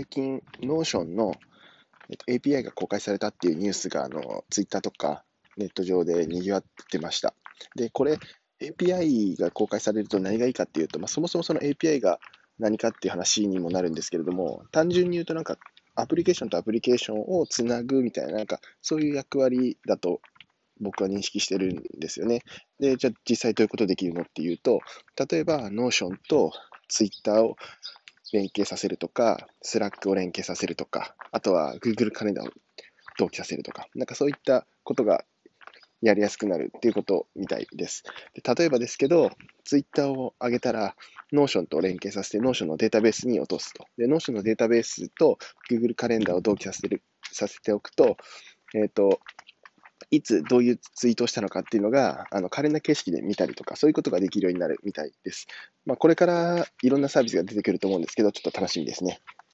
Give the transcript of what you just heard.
最近、Notion の、えっと、API が公開されたっていうニュースが、あの、Twitter とかネット上で賑わってました。で、これ、API が公開されると何がいいかっていうと、まあ、そもそもその API が何かっていう話にもなるんですけれども、単純に言うとなんか、アプリケーションとアプリケーションをつなぐみたいな、なんか、そういう役割だと僕は認識してるんですよね。で、じゃあ実際どういうことできるのっていうと、例えば Notion と Twitter を連携させるとか、Slack を連携させるとか、あとは Google カレンダーを同期させるとか、なんかそういったことがやりやすくなるっていうことみたいです。で例えばですけど、Twitter を上げたら、Notion と連携させて Notion のデータベースに落とすと。で、Notion のデータベースと Google カレンダーを同期させるさせておくと、えっ、ー、と、いつどういうツイートをしたのかっていうのが、あの可憐な形式で見たりとか、そういうことができるようになるみたいです。まあ、これからいろんなサービスが出てくると思うんですけど、ちょっと楽しみですね。